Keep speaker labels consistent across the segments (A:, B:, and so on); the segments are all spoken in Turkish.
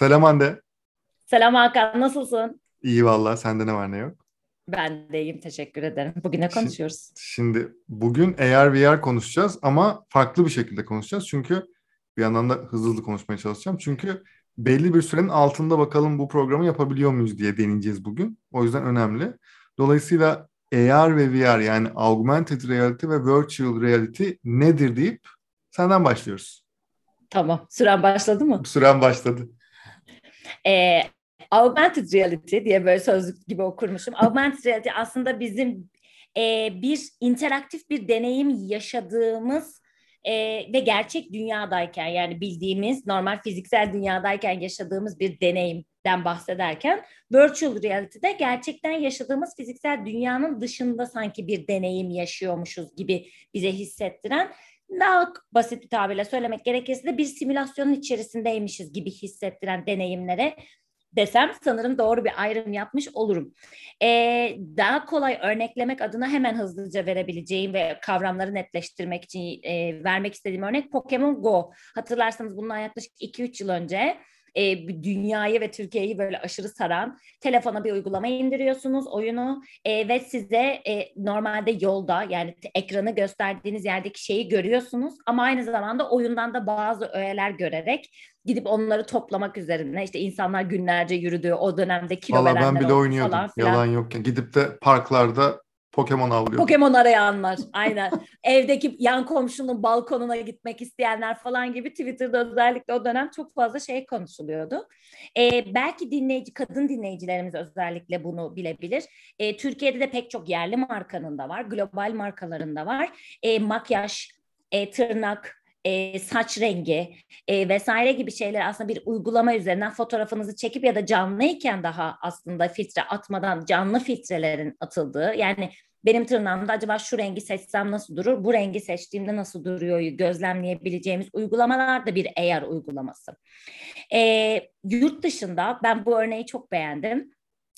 A: Selam Hande.
B: Selam Hakan, nasılsın?
A: İyi valla, sende ne var ne yok?
B: Ben de iyiyim, teşekkür ederim. Bugün ne konuşuyoruz?
A: Şimdi bugün AR VR konuşacağız ama farklı bir şekilde konuşacağız. Çünkü bir yandan da hızlı hızlı konuşmaya çalışacağım. Çünkü belli bir sürenin altında bakalım bu programı yapabiliyor muyuz diye deneyeceğiz bugün. O yüzden önemli. Dolayısıyla AR ve VR yani Augmented Reality ve Virtual Reality nedir deyip senden başlıyoruz.
B: Tamam, süren başladı mı?
A: Süren başladı.
B: Ee, augmented reality diye böyle sözlük gibi okurmuşum. Augmented reality aslında bizim e, bir interaktif bir deneyim yaşadığımız e, ve gerçek dünyadayken yani bildiğimiz normal fiziksel dünyadayken yaşadığımız bir deneyimden bahsederken virtual reality'de gerçekten yaşadığımız fiziksel dünyanın dışında sanki bir deneyim yaşıyormuşuz gibi bize hissettiren daha basit bir tabirle söylemek gerekirse de bir simülasyonun içerisindeymişiz gibi hissettiren deneyimlere desem sanırım doğru bir ayrım yapmış olurum. Ee, daha kolay örneklemek adına hemen hızlıca verebileceğim ve kavramları netleştirmek için e, vermek istediğim örnek Pokemon Go. Hatırlarsanız bundan yaklaşık 2-3 yıl önce e, dünyayı ve Türkiye'yi böyle aşırı saran telefona bir uygulama indiriyorsunuz oyunu e, ve size e, normalde yolda yani ekranı gösterdiğiniz yerdeki şeyi görüyorsunuz ama aynı zamanda oyundan da bazı öğeler görerek gidip onları toplamak üzerine işte insanlar günlerce yürüdüğü o dönemde kilo
A: Valla ben bile oynuyordum
B: falan filan.
A: yalan yok. Gidip de parklarda Pokemon avlıyor.
B: Pokemon arayanlar aynen. Evdeki yan komşunun balkonuna gitmek isteyenler falan gibi Twitter'da özellikle o dönem çok fazla şey konuşuluyordu. Ee, belki dinleyici, kadın dinleyicilerimiz özellikle bunu bilebilir. Ee, Türkiye'de de pek çok yerli markanın da var, global markaların da var. Ee, makyaj, e, tırnak, e, saç rengi e, vesaire gibi şeyler aslında bir uygulama üzerinden fotoğrafınızı çekip ya da canlıyken daha aslında filtre atmadan canlı filtrelerin atıldığı yani benim tırnağımda acaba şu rengi seçsem nasıl durur, bu rengi seçtiğimde nasıl duruyor gözlemleyebileceğimiz uygulamalar da bir AR uygulaması. E, yurt dışında ben bu örneği çok beğendim.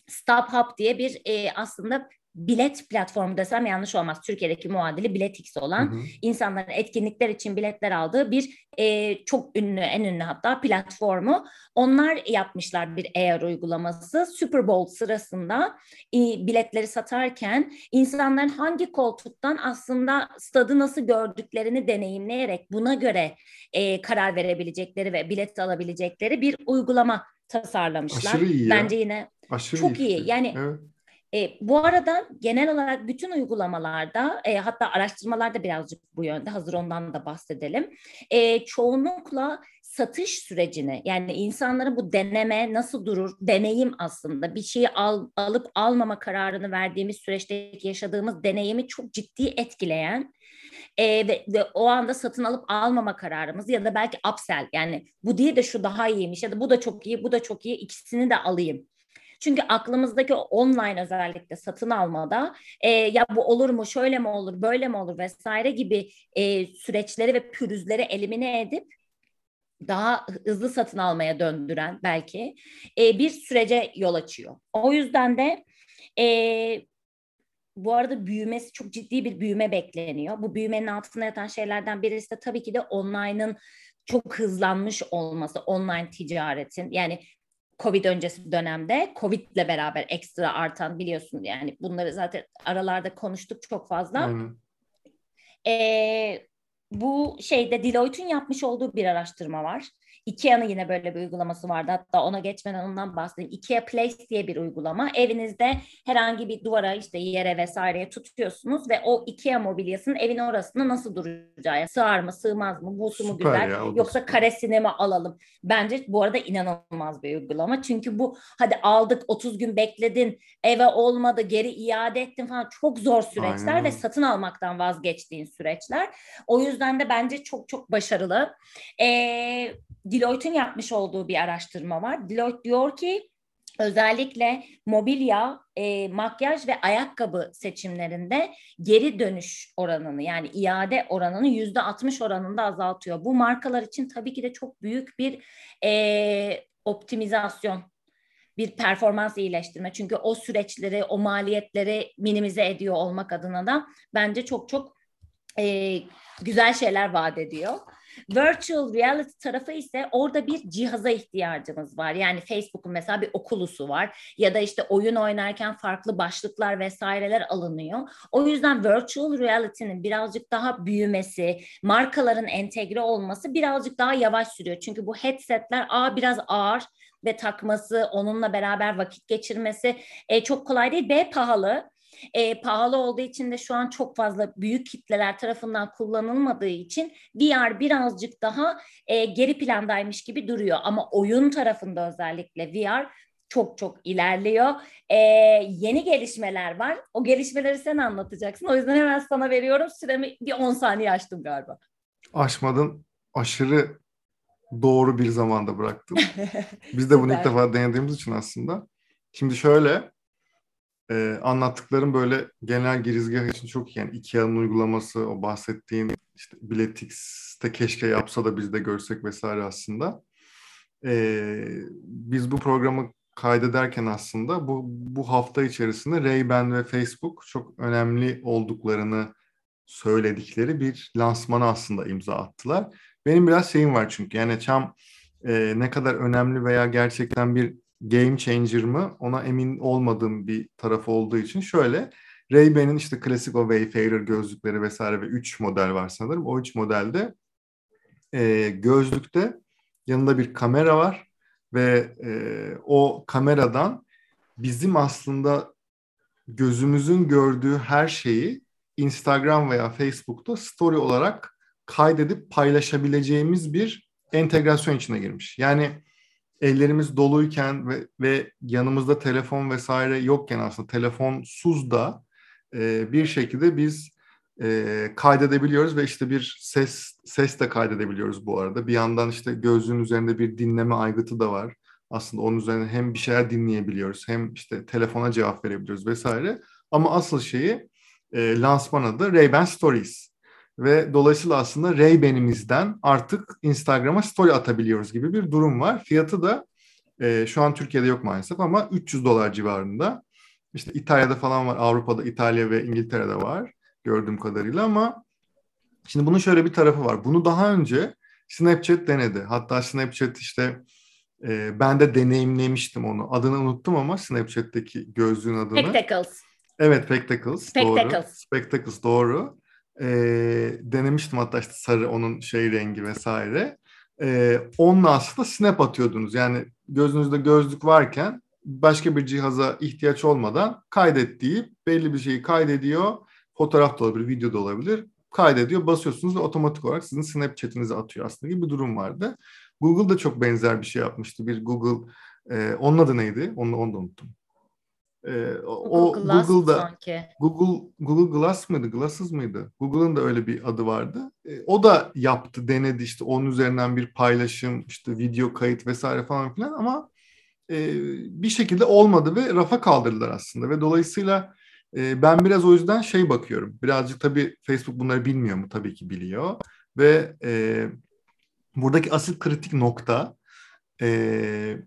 B: StubHub diye bir e, aslında bilet platformu desem yanlış olmaz. Türkiye'deki muadili Biletix olan hı hı. insanların etkinlikler için biletler aldığı bir e, çok ünlü, en ünlü hatta platformu. Onlar yapmışlar bir AR uygulaması. Super Bowl sırasında e, biletleri satarken insanların hangi koltuktan aslında stadı nasıl gördüklerini deneyimleyerek buna göre e, karar verebilecekleri ve bilet alabilecekleri bir uygulama tasarlamışlar.
A: Aşırı iyi ya.
B: Bence yine
A: Aşırı
B: çok
A: iyi.
B: iyi. Yani
A: Evet.
B: E, bu arada genel olarak bütün uygulamalarda e, hatta araştırmalarda birazcık bu yönde hazır ondan da bahsedelim. E, çoğunlukla satış sürecini yani insanların bu deneme nasıl durur deneyim aslında bir şeyi al, alıp almama kararını verdiğimiz süreçteki yaşadığımız deneyimi çok ciddi etkileyen e, ve, ve o anda satın alıp almama kararımız ya da belki upsell yani bu değil de şu daha iyiymiş ya da bu da çok iyi bu da çok iyi ikisini de alayım çünkü aklımızdaki online özellikle satın almada e, ya bu olur mu, şöyle mi olur, böyle mi olur vesaire gibi e, süreçleri ve pürüzleri elimine edip daha hızlı satın almaya döndüren belki e, bir sürece yol açıyor. O yüzden de e, bu arada büyümesi çok ciddi bir büyüme bekleniyor. Bu büyümenin altında yatan şeylerden birisi de tabii ki de online'ın çok hızlanmış olması, online ticaretin. Yani Covid öncesi dönemde Covid ile beraber ekstra artan biliyorsun yani bunları zaten aralarda konuştuk çok fazla. Ee, bu şeyde Deloitte'un yapmış olduğu bir araştırma var. IKEA'nın yine böyle bir uygulaması vardı. Hatta ona geçmeden ondan bahsedeyim. IKEA Place diye bir uygulama. Evinizde herhangi bir duvara işte yere vesaireye tutuyorsunuz ve o IKEA mobilyasının evin orasında nasıl duracağı, sığar mı, sığmaz mı, busu mu güzel
A: ya,
B: yoksa süper. karesini mi alalım? Bence bu arada inanılmaz bir uygulama. Çünkü bu hadi aldık 30 gün bekledin, eve olmadı, geri iade ettin falan çok zor süreçler Aynen. ve satın almaktan vazgeçtiğin süreçler. O yüzden de bence çok çok başarılı. Ee, Deloitte'un yapmış olduğu bir araştırma var. Deloitte diyor ki özellikle mobilya, e, makyaj ve ayakkabı seçimlerinde geri dönüş oranını yani iade oranını yüzde 60 oranında azaltıyor. Bu markalar için tabii ki de çok büyük bir e, optimizasyon bir performans iyileştirme. Çünkü o süreçleri, o maliyetleri minimize ediyor olmak adına da bence çok çok e, güzel şeyler vaat ediyor. Virtual reality tarafı ise orada bir cihaza ihtiyacımız var. Yani Facebook'un mesela bir okulusu var ya da işte oyun oynarken farklı başlıklar vesaireler alınıyor. O yüzden virtual reality'nin birazcık daha büyümesi, markaların entegre olması birazcık daha yavaş sürüyor. Çünkü bu headsetler A biraz ağır ve takması, onunla beraber vakit geçirmesi e, çok kolay değil. B pahalı. E, pahalı olduğu için de şu an çok fazla büyük kitleler tarafından kullanılmadığı için VR birazcık daha e, geri plandaymış gibi duruyor. Ama oyun tarafında özellikle VR çok çok ilerliyor. Ee, yeni gelişmeler var. O gelişmeleri sen anlatacaksın. O yüzden hemen sana veriyorum. Süremi bir 10 saniye açtım galiba.
A: Aşmadın. Aşırı doğru bir zamanda bıraktım. Biz de bunu ilk defa denediğimiz için aslında. Şimdi şöyle e, anlattıklarım böyle genel girizgah için çok iyi. Yani Ikea'nın uygulaması, o bahsettiğin işte Biletix'te keşke yapsa da biz de görsek vesaire aslında. E, biz bu programı kaydederken aslında bu, bu hafta içerisinde Ray-Ban ve Facebook çok önemli olduklarını söyledikleri bir lansmana aslında imza attılar. Benim biraz şeyim var çünkü yani Çam e, ne kadar önemli veya gerçekten bir game changer mı ona emin olmadığım bir tarafı olduğu için şöyle Ray-Ban'in işte klasik o Wayfarer gözlükleri vesaire ve 3 model var sanırım. O 3 modelde e, gözlükte yanında bir kamera var ve e, o kameradan bizim aslında gözümüzün gördüğü her şeyi Instagram veya Facebook'ta story olarak kaydedip paylaşabileceğimiz bir entegrasyon içine girmiş. Yani ellerimiz doluyken ve, ve yanımızda telefon vesaire yokken aslında telefonsuz da e, bir şekilde biz e, kaydedebiliyoruz ve işte bir ses ses de kaydedebiliyoruz bu arada. Bir yandan işte gözlüğün üzerinde bir dinleme aygıtı da var. Aslında onun üzerine hem bir şeyler dinleyebiliyoruz hem işte telefona cevap verebiliyoruz vesaire. Ama asıl şeyi e, lansman adı Ray-Ban Stories. Ve dolayısıyla aslında Ray-Ban'imizden artık Instagram'a story atabiliyoruz gibi bir durum var. Fiyatı da e, şu an Türkiye'de yok maalesef ama 300 dolar civarında. İşte İtalya'da falan var, Avrupa'da, İtalya ve İngiltere'de var gördüğüm kadarıyla ama şimdi bunun şöyle bir tarafı var. Bunu daha önce Snapchat denedi. Hatta Snapchat işte e, ben de deneyimlemiştim onu. Adını unuttum ama Snapchat'teki gözlüğün adını.
B: Spectacles.
A: Evet, Spectacles.
B: Spectacles.
A: Doğru. Spectacles doğru. E, denemiştim hatta işte sarı onun şey rengi vesaire. E, onunla aslında snap atıyordunuz. Yani gözünüzde gözlük varken başka bir cihaza ihtiyaç olmadan kaydet deyip belli bir şeyi kaydediyor. Fotoğraf da olabilir, video da olabilir. Kaydediyor, basıyorsunuz ve otomatik olarak sizin Snapchat'inize atıyor aslında gibi bir durum vardı. Google da çok benzer bir şey yapmıştı. Bir Google, e, onun adı neydi? Onu, onu da unuttum.
B: E, o Glass Google'da sanki.
A: Google Google Glass mıydı? Glasses mıydı? Google'ın da öyle bir adı vardı. E, o da yaptı, denedi işte onun üzerinden bir paylaşım, işte video kayıt vesaire falan filan ama e, bir şekilde olmadı ve rafa kaldırdılar aslında ve dolayısıyla e, ben biraz o yüzden şey bakıyorum. Birazcık tabii Facebook bunları bilmiyor mu? Tabii ki biliyor ve e, buradaki asıl kritik nokta e,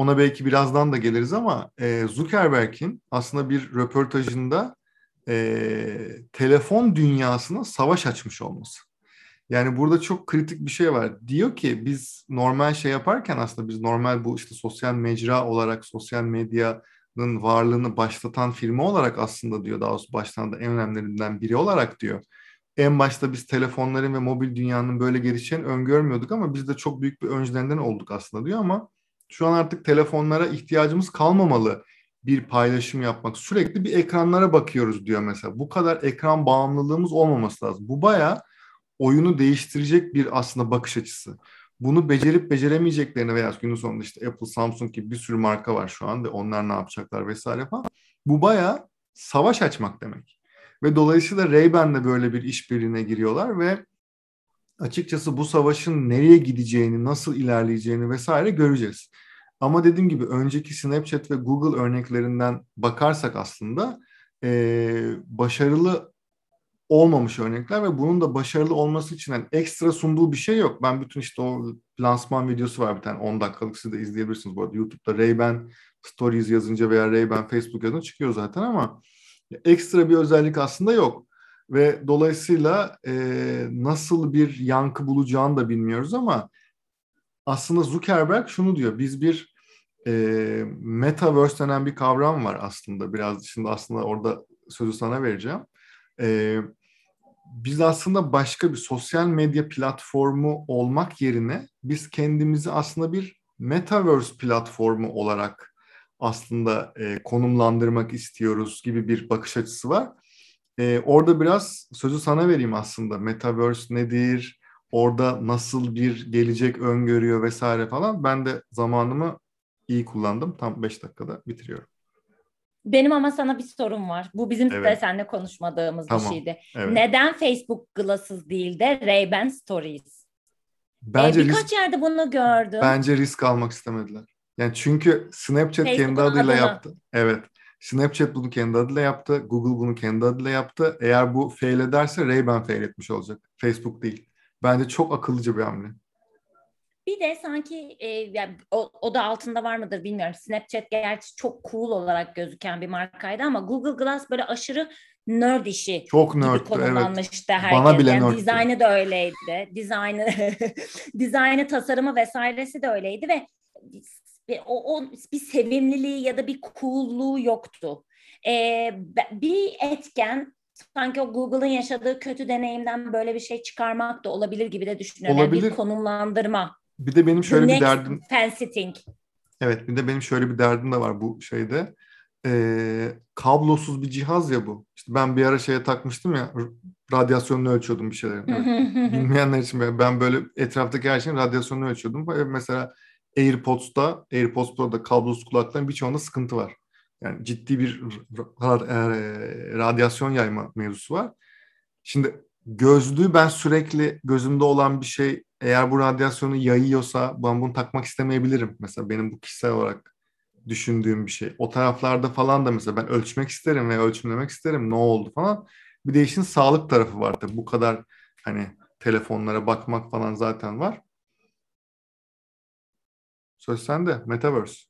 A: ona belki birazdan da geliriz ama e, Zuckerberg'in aslında bir röportajında e, telefon dünyasına savaş açmış olması. Yani burada çok kritik bir şey var. Diyor ki biz normal şey yaparken aslında biz normal bu işte sosyal mecra olarak sosyal medyanın varlığını başlatan firma olarak aslında diyor daha doğrusu baştan da en önemlilerinden biri olarak diyor. En başta biz telefonların ve mobil dünyanın böyle gelişeceğini öngörmüyorduk ama biz de çok büyük bir öncülerinden olduk aslında diyor ama şu an artık telefonlara ihtiyacımız kalmamalı bir paylaşım yapmak. Sürekli bir ekranlara bakıyoruz diyor mesela. Bu kadar ekran bağımlılığımız olmaması lazım. Bu baya oyunu değiştirecek bir aslında bakış açısı. Bunu becerip beceremeyeceklerini veya günün sonunda işte Apple, Samsung gibi bir sürü marka var şu an ve onlar ne yapacaklar vesaire falan. Bu baya savaş açmak demek. Ve dolayısıyla Ray-Ban'le böyle bir işbirliğine giriyorlar ve açıkçası bu savaşın nereye gideceğini, nasıl ilerleyeceğini vesaire göreceğiz. Ama dediğim gibi önceki Snapchat ve Google örneklerinden bakarsak aslında e, başarılı olmamış örnekler ve bunun da başarılı olması için yani ekstra sunduğu bir şey yok. Ben bütün işte o lansman videosu var bir tane 10 dakikalık siz de izleyebilirsiniz bu arada. YouTube'da Ray-Ban Stories yazınca veya Ray-Ban Facebook yazınca çıkıyor zaten ama ekstra bir özellik aslında yok. Ve dolayısıyla e, nasıl bir yankı bulacağını da bilmiyoruz ama aslında Zuckerberg şunu diyor. Biz bir e, metaverse denen bir kavram var aslında. Biraz şimdi aslında orada sözü sana vereceğim. E, biz aslında başka bir sosyal medya platformu olmak yerine biz kendimizi aslında bir metaverse platformu olarak aslında e, konumlandırmak istiyoruz gibi bir bakış açısı var. E, orada biraz sözü sana vereyim aslında. Metaverse nedir? Orada nasıl bir gelecek öngörüyor vesaire falan. Ben de zamanımı iyi kullandım. Tam 5 dakikada bitiriyorum.
B: Benim ama sana bir sorum var. Bu bizim evet. de seninle konuşmadığımız tamam. bir şeydi. Evet. Neden Facebook Glasses değil de Ray-Ban Stories? Bence ee, birkaç risk, yerde bunu gördüm.
A: Bence risk almak istemediler. Yani çünkü Snapchat Facebook'un kendi adıyla adını. yaptı. Evet. Snapchat bunu kendi adıyla yaptı. Google bunu kendi adıyla yaptı. Eğer bu fail ederse Ray-Ban fail etmiş olacak. Facebook değil. Bence çok akıllıca bir hamle.
B: Bir de sanki e, yani o, o da altında var mıdır bilmiyorum. Snapchat gerçi çok cool olarak gözüken bir markaydı ama Google Glass böyle aşırı nerd işi
A: çok nerd, konumlanmıştı
B: evet. herkes. Bana bile yani dizaynı da öyleydi. Dizaynı, dizaynı, tasarımı vesairesi de öyleydi ve o, o bir sevimliliği ya da bir coolluğu yoktu. Ee, bir etken sanki o Google'ın yaşadığı kötü deneyimden böyle bir şey çıkarmak da olabilir gibi de düşünüyorum. Olabilir. Yani bir konumlandırma.
A: Bir de benim şöyle The bir derdim.
B: Fancy thing.
A: Evet bir de benim şöyle bir derdim de var bu şeyde. Ee, kablosuz bir cihaz ya bu. İşte ben bir ara şeye takmıştım ya radyasyonunu ölçüyordum bir şeylerin. Evet. Bilmeyenler için ben böyle etraftaki her şeyin radyasyonunu ölçüyordum. Mesela AirPods'ta, AirPods Pro'da kablosuz kulakların birçoğunda sıkıntı var. Yani ciddi bir radyasyon yayma mevzusu var. Şimdi gözlüğü ben sürekli gözümde olan bir şey eğer bu radyasyonu yayıyorsa ben bunu takmak istemeyebilirim. Mesela benim bu kişisel olarak düşündüğüm bir şey. O taraflarda falan da mesela ben ölçmek isterim ve ölçümlemek isterim ne oldu falan. Bir de işin sağlık tarafı var tabii. Bu kadar hani telefonlara bakmak falan zaten var. Söz sende. Metaverse.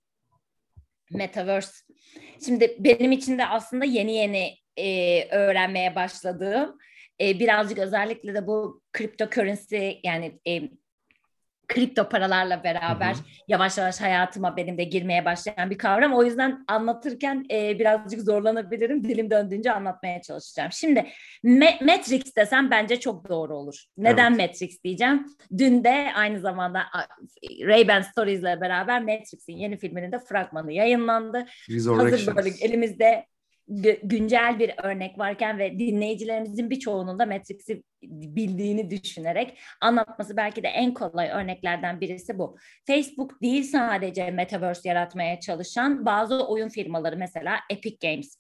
B: Metaverse. Şimdi benim için de aslında yeni yeni e, öğrenmeye başladığım e, birazcık özellikle de bu cryptocurrency yani e, kripto paralarla beraber hı hı. yavaş yavaş hayatıma benim de girmeye başlayan bir kavram. O yüzden anlatırken e, birazcık zorlanabilirim. Dilim döndüğünce anlatmaya çalışacağım. Şimdi Me- Matrix desem bence çok doğru olur. Neden evet. Matrix diyeceğim? Dün de aynı zamanda Ray-Ban Stories ile beraber Matrix'in yeni filminin de fragmanı yayınlandı. Hazır böyle elimizde güncel bir örnek varken ve dinleyicilerimizin birçoğunun da Matrix'i bildiğini düşünerek anlatması belki de en kolay örneklerden birisi bu. Facebook değil sadece metaverse yaratmaya çalışan bazı oyun firmaları mesela Epic Games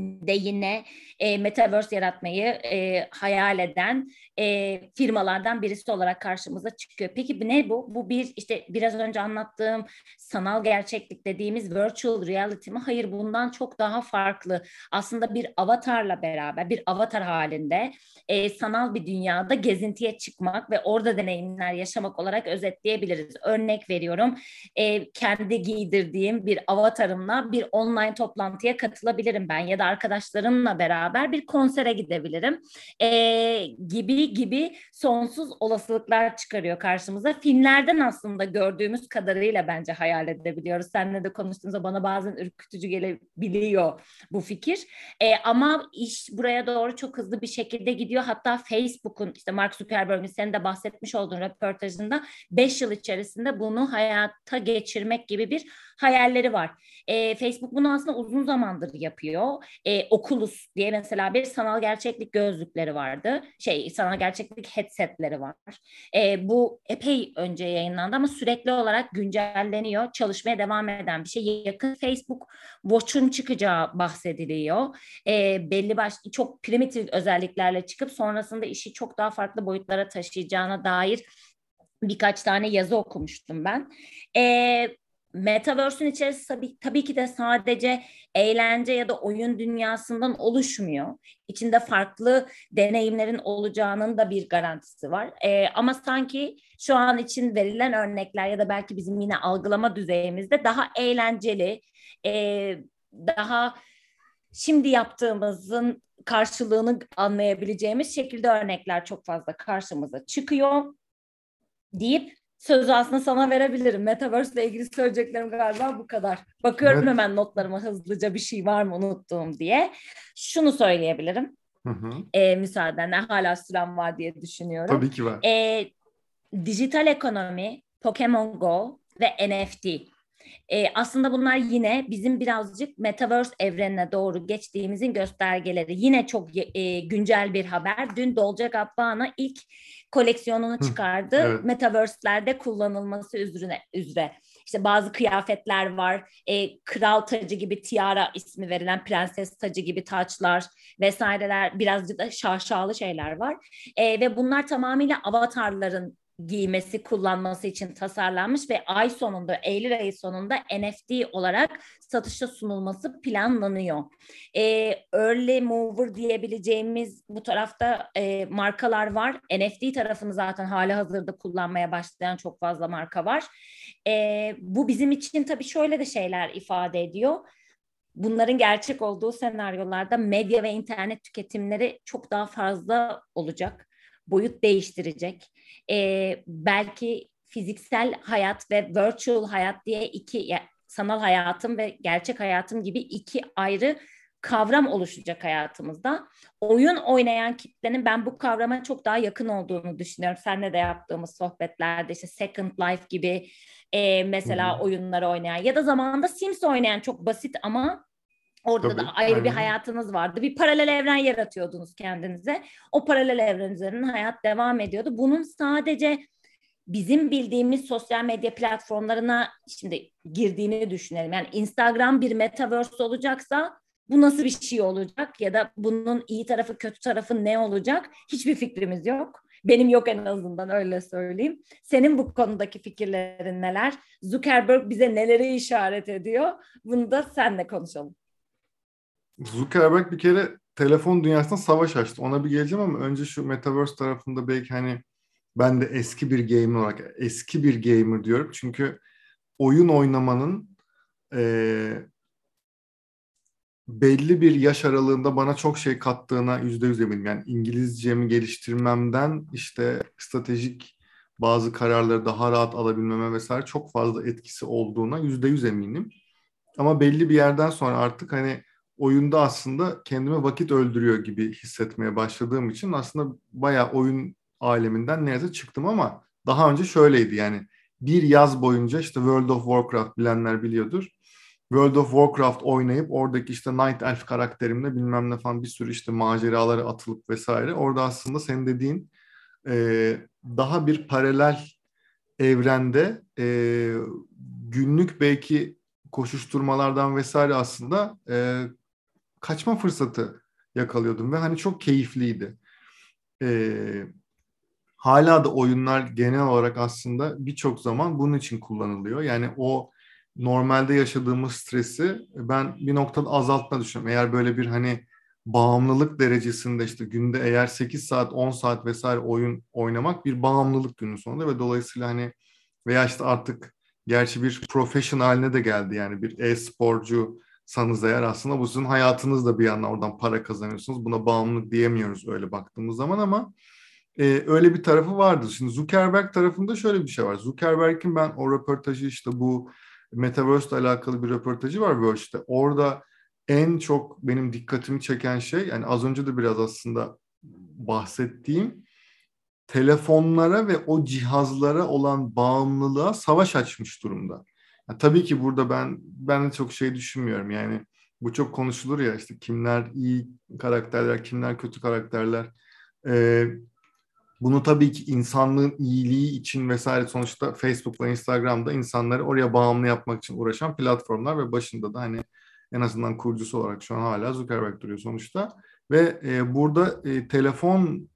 B: de yine e, metaverse yaratmayı e, hayal eden e, firmalardan birisi olarak karşımıza çıkıyor. Peki ne bu? Bu bir işte biraz önce anlattığım sanal gerçeklik dediğimiz virtual reality mi? Hayır bundan çok daha farklı. Aslında bir avatarla beraber bir avatar halinde e, sanal bir dünyada gezintiye çıkmak ve orada deneyimler yaşamak olarak özetleyebiliriz. Örnek veriyorum e, kendi giydirdiğim bir avatarımla bir online toplantıya katılabilirim ben ya da arkadaşlarımla beraber bir konsere gidebilirim e, gibi gibi sonsuz olasılıklar çıkarıyor karşımıza. Filmlerden aslında gördüğümüz kadarıyla bence hayal edebiliyoruz. Seninle de konuştuğumuzda bana bazen ürkütücü gelebiliyor bu fikir. E, ama iş buraya doğru çok hızlı bir şekilde gidiyor. Hatta Facebook'un işte Mark Zuckerberg'in senin de bahsetmiş olduğun röportajında 5 yıl içerisinde bunu hayata geçirmek gibi bir hayalleri var. E, Facebook bunu aslında uzun zamandır yapıyor. E, Oculus diye mesela bir sanal gerçeklik gözlükleri vardı. Şey sanal gerçeklik headsetleri var. E, bu epey önce yayınlandı ama sürekli olarak güncelleniyor. Çalışmaya devam eden bir şey. Yakın Facebook Watch'un çıkacağı bahsediliyor. E, belli baş çok primitif özelliklerle çıkıp sonrasında işi çok daha farklı boyutlara taşıyacağına dair birkaç tane yazı okumuştum ben. E, Metaverse'ün içerisi tabii, tabii ki de sadece eğlence ya da oyun dünyasından oluşmuyor. İçinde farklı deneyimlerin olacağının da bir garantisi var. Ee, ama sanki şu an için verilen örnekler ya da belki bizim yine algılama düzeyimizde daha eğlenceli, e, daha şimdi yaptığımızın karşılığını anlayabileceğimiz şekilde örnekler çok fazla karşımıza çıkıyor deyip sözü aslında sana verebilirim. Metaverse ile ilgili söyleyeceklerim galiba bu kadar. Bakıyorum evet. hemen notlarıma hızlıca bir şey var mı unuttuğum diye. Şunu söyleyebilirim. Hı hı. E, müsaadenle hala sürem var diye düşünüyorum.
A: Tabii ki var.
B: E, dijital ekonomi, Pokemon Go ve NFT. E, aslında bunlar yine bizim birazcık Metaverse evrenine doğru geçtiğimizin göstergeleri. Yine çok e, güncel bir haber. Dün Dolce Gabbana ilk koleksiyonunu çıkardı. evet. Metaverse'lerde kullanılması üzerine. üzere. İşte bazı kıyafetler var. E, kral tacı gibi tiara ismi verilen prenses tacı gibi taçlar vesaireler birazcık da şaşalı şeyler var. E, ve bunlar tamamıyla avatarların giymesi, kullanması için tasarlanmış ve ay sonunda, Eylül ayı sonunda NFT olarak satışa sunulması planlanıyor. E, early mover diyebileceğimiz bu tarafta e, markalar var. NFT tarafını zaten hali hazırda kullanmaya başlayan çok fazla marka var. E, bu bizim için tabii şöyle de şeyler ifade ediyor bunların gerçek olduğu senaryolarda medya ve internet tüketimleri çok daha fazla olacak boyut değiştirecek. E, belki fiziksel hayat ve virtual hayat diye iki sanal hayatım ve gerçek hayatım gibi iki ayrı kavram oluşacak hayatımızda. Oyun oynayan kitlenin ben bu kavrama çok daha yakın olduğunu düşünüyorum. Seninle de yaptığımız sohbetlerde işte Second Life gibi e, mesela hmm. oyunları oynayan ya da zamanında Sims oynayan çok basit ama Orada Tabii, da ayrı aynen. bir hayatınız vardı. Bir paralel evren yaratıyordunuz kendinize. O paralel evren üzerinden hayat devam ediyordu. Bunun sadece bizim bildiğimiz sosyal medya platformlarına şimdi girdiğini düşünelim. Yani Instagram bir metaverse olacaksa bu nasıl bir şey olacak ya da bunun iyi tarafı kötü tarafı ne olacak hiçbir fikrimiz yok. Benim yok en azından öyle söyleyeyim. Senin bu konudaki fikirlerin neler? Zuckerberg bize neleri işaret ediyor? Bunu da senle konuşalım.
A: Zuckerberg bir kere telefon dünyasında savaş açtı. Ona bir geleceğim ama önce şu Metaverse tarafında belki hani ben de eski bir gamer olarak eski bir gamer diyorum. Çünkü oyun oynamanın e, belli bir yaş aralığında bana çok şey kattığına yüzde yüz eminim. Yani İngilizcemi geliştirmemden işte stratejik bazı kararları daha rahat alabilmeme vesaire çok fazla etkisi olduğuna yüzde yüz eminim. Ama belli bir yerden sonra artık hani oyunda aslında kendime vakit öldürüyor gibi hissetmeye başladığım için aslında bayağı oyun aleminden neyse çıktım ama daha önce şöyleydi yani bir yaz boyunca işte World of Warcraft bilenler biliyordur. World of Warcraft oynayıp oradaki işte Night Elf karakterimle bilmem ne falan bir sürü işte maceraları atılıp vesaire. Orada aslında senin dediğin e, daha bir paralel evrende e, günlük belki koşuşturmalardan vesaire aslında e, kaçma fırsatı yakalıyordum ve hani çok keyifliydi. Ee, hala da oyunlar genel olarak aslında birçok zaman bunun için kullanılıyor. Yani o normalde yaşadığımız stresi ben bir noktada azaltma düşünüyorum. Eğer böyle bir hani bağımlılık derecesinde işte günde eğer 8 saat 10 saat vesaire oyun oynamak bir bağımlılık günün sonunda ve dolayısıyla hani veya işte artık gerçi bir profession haline de geldi yani bir e-sporcu sanız eğer aslında bu sizin hayatınızda bir yandan oradan para kazanıyorsunuz. Buna bağımlılık diyemiyoruz öyle baktığımız zaman ama e, öyle bir tarafı vardır. Şimdi Zuckerberg tarafında şöyle bir şey var. Zuckerberg'in ben o röportajı işte bu Metaverse ile alakalı bir röportajı var Verge'de. Orada en çok benim dikkatimi çeken şey yani az önce de biraz aslında bahsettiğim telefonlara ve o cihazlara olan bağımlılığa savaş açmış durumda. Ya, tabii ki burada ben ben de çok şey düşünmüyorum. Yani bu çok konuşulur ya işte kimler iyi karakterler, kimler kötü karakterler. Ee, bunu tabii ki insanlığın iyiliği için vesaire sonuçta Facebook ve Instagram'da insanları oraya bağımlı yapmak için uğraşan platformlar ve başında da hani en azından kurucusu olarak şu an hala Zuckerberg duruyor sonuçta. Ve e, burada e, telefon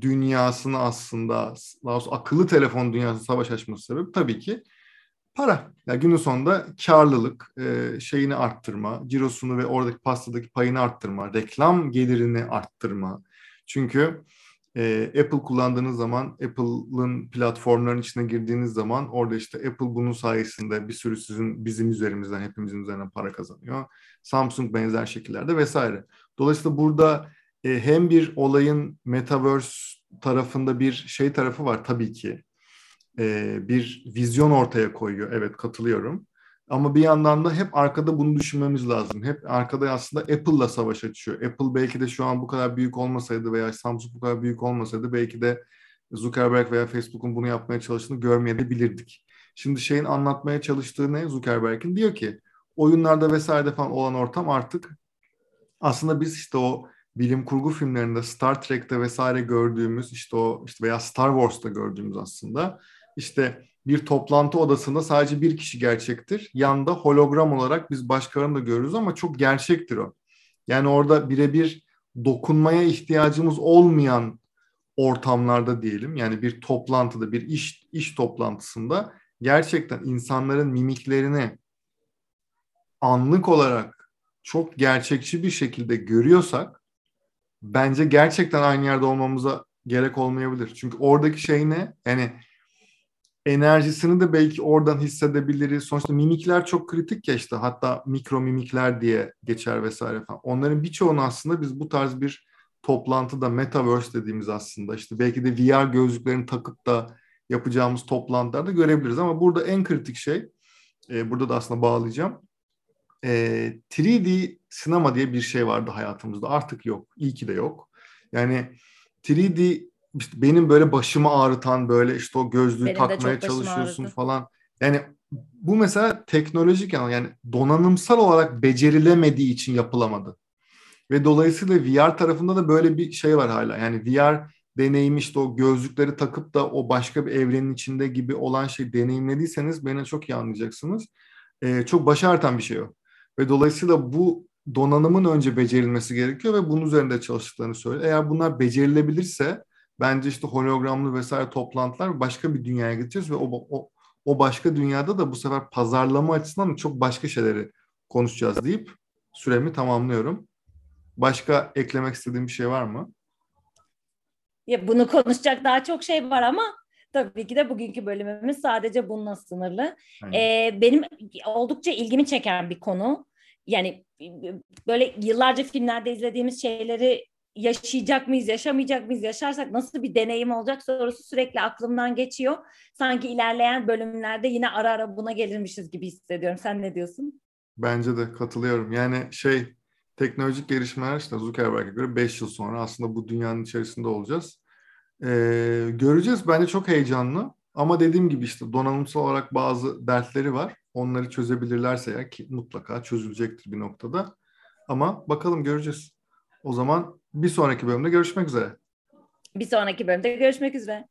A: dünyasını aslında daha akıllı telefon dünyası savaş açması sebebi tabii ki para. Yani günün sonunda karlılık, e, şeyini arttırma, cirosunu ve oradaki pastadaki payını arttırma, reklam gelirini arttırma. Çünkü e, Apple kullandığınız zaman Apple'ın platformlarının içine girdiğiniz zaman orada işte Apple bunun sayesinde bir sürü sizin bizim üzerimizden hepimizin üzerinden para kazanıyor. Samsung benzer şekillerde vesaire. Dolayısıyla burada e, hem bir olayın metaverse tarafında bir şey tarafı var tabii ki. Bir vizyon ortaya koyuyor. Evet katılıyorum. Ama bir yandan da hep arkada bunu düşünmemiz lazım. Hep arkada aslında Apple'la savaş açıyor. Apple belki de şu an bu kadar büyük olmasaydı veya Samsung bu kadar büyük olmasaydı belki de Zuckerberg veya Facebook'un bunu yapmaya çalıştığını görmeyebilirdik. Şimdi şeyin anlatmaya çalıştığı ne Zuckerberg'in? Diyor ki oyunlarda vesairede falan olan ortam artık aslında biz işte o bilim kurgu filmlerinde Star Trek'te vesaire gördüğümüz işte o işte veya Star Wars'ta gördüğümüz aslında işte bir toplantı odasında sadece bir kişi gerçektir. Yanda hologram olarak biz başkalarını da görürüz ama çok gerçektir o. Yani orada birebir dokunmaya ihtiyacımız olmayan ortamlarda diyelim. Yani bir toplantıda, bir iş iş toplantısında gerçekten insanların mimiklerini anlık olarak çok gerçekçi bir şekilde görüyorsak bence gerçekten aynı yerde olmamıza gerek olmayabilir. Çünkü oradaki şey ne? Yani enerjisini de belki oradan hissedebiliriz. Sonuçta mimikler çok kritik ya işte hatta mikro mimikler diye geçer vesaire falan. Onların birçoğunu aslında biz bu tarz bir toplantıda metaverse dediğimiz aslında işte belki de VR gözlüklerini takıp da yapacağımız toplantılarda görebiliriz. Ama burada en kritik şey e, burada da aslında bağlayacağım. E, 3D sinema diye bir şey vardı hayatımızda. Artık yok. İyi ki de yok. Yani 3D işte benim böyle başımı ağrıtan böyle işte o gözlüğü benim takmaya çalışıyorsun falan. Yani bu mesela teknolojik yani, yani donanımsal olarak becerilemediği için yapılamadı. Ve dolayısıyla VR tarafında da böyle bir şey var hala. Yani VR deneyimi işte o gözlükleri takıp da o başka bir evrenin içinde gibi olan şey deneyimlediyseniz beni çok iyi anlayacaksınız. Ee, çok baş ağrıtan bir şey o. Ve dolayısıyla bu donanımın önce becerilmesi gerekiyor ve bunun üzerinde çalıştıklarını söylüyor. Eğer bunlar becerilebilirse bence işte hologramlı vesaire toplantılar başka bir dünyaya gideceğiz ve o, o, o başka dünyada da bu sefer pazarlama açısından çok başka şeyleri konuşacağız deyip süremi tamamlıyorum. Başka eklemek istediğim bir şey var mı?
B: Ya bunu konuşacak daha çok şey var ama tabii ki de bugünkü bölümümüz sadece bununla sınırlı. Ee, benim oldukça ilgimi çeken bir konu. Yani böyle yıllarca filmlerde izlediğimiz şeyleri yaşayacak mıyız, yaşamayacak mıyız, yaşarsak nasıl bir deneyim olacak sorusu sürekli aklımdan geçiyor. Sanki ilerleyen bölümlerde yine ara ara buna gelirmişiz gibi hissediyorum. Sen ne diyorsun?
A: Bence de katılıyorum. Yani şey teknolojik gelişmeler işte Zuckerberg'e göre 5 yıl sonra aslında bu dünyanın içerisinde olacağız. Ee, göreceğiz. Bence çok heyecanlı. Ama dediğim gibi işte donanımsal olarak bazı dertleri var. Onları çözebilirlerse ya ki mutlaka çözülecektir bir noktada. Ama bakalım göreceğiz. O zaman bir sonraki bölümde görüşmek üzere.
B: Bir sonraki bölümde görüşmek üzere.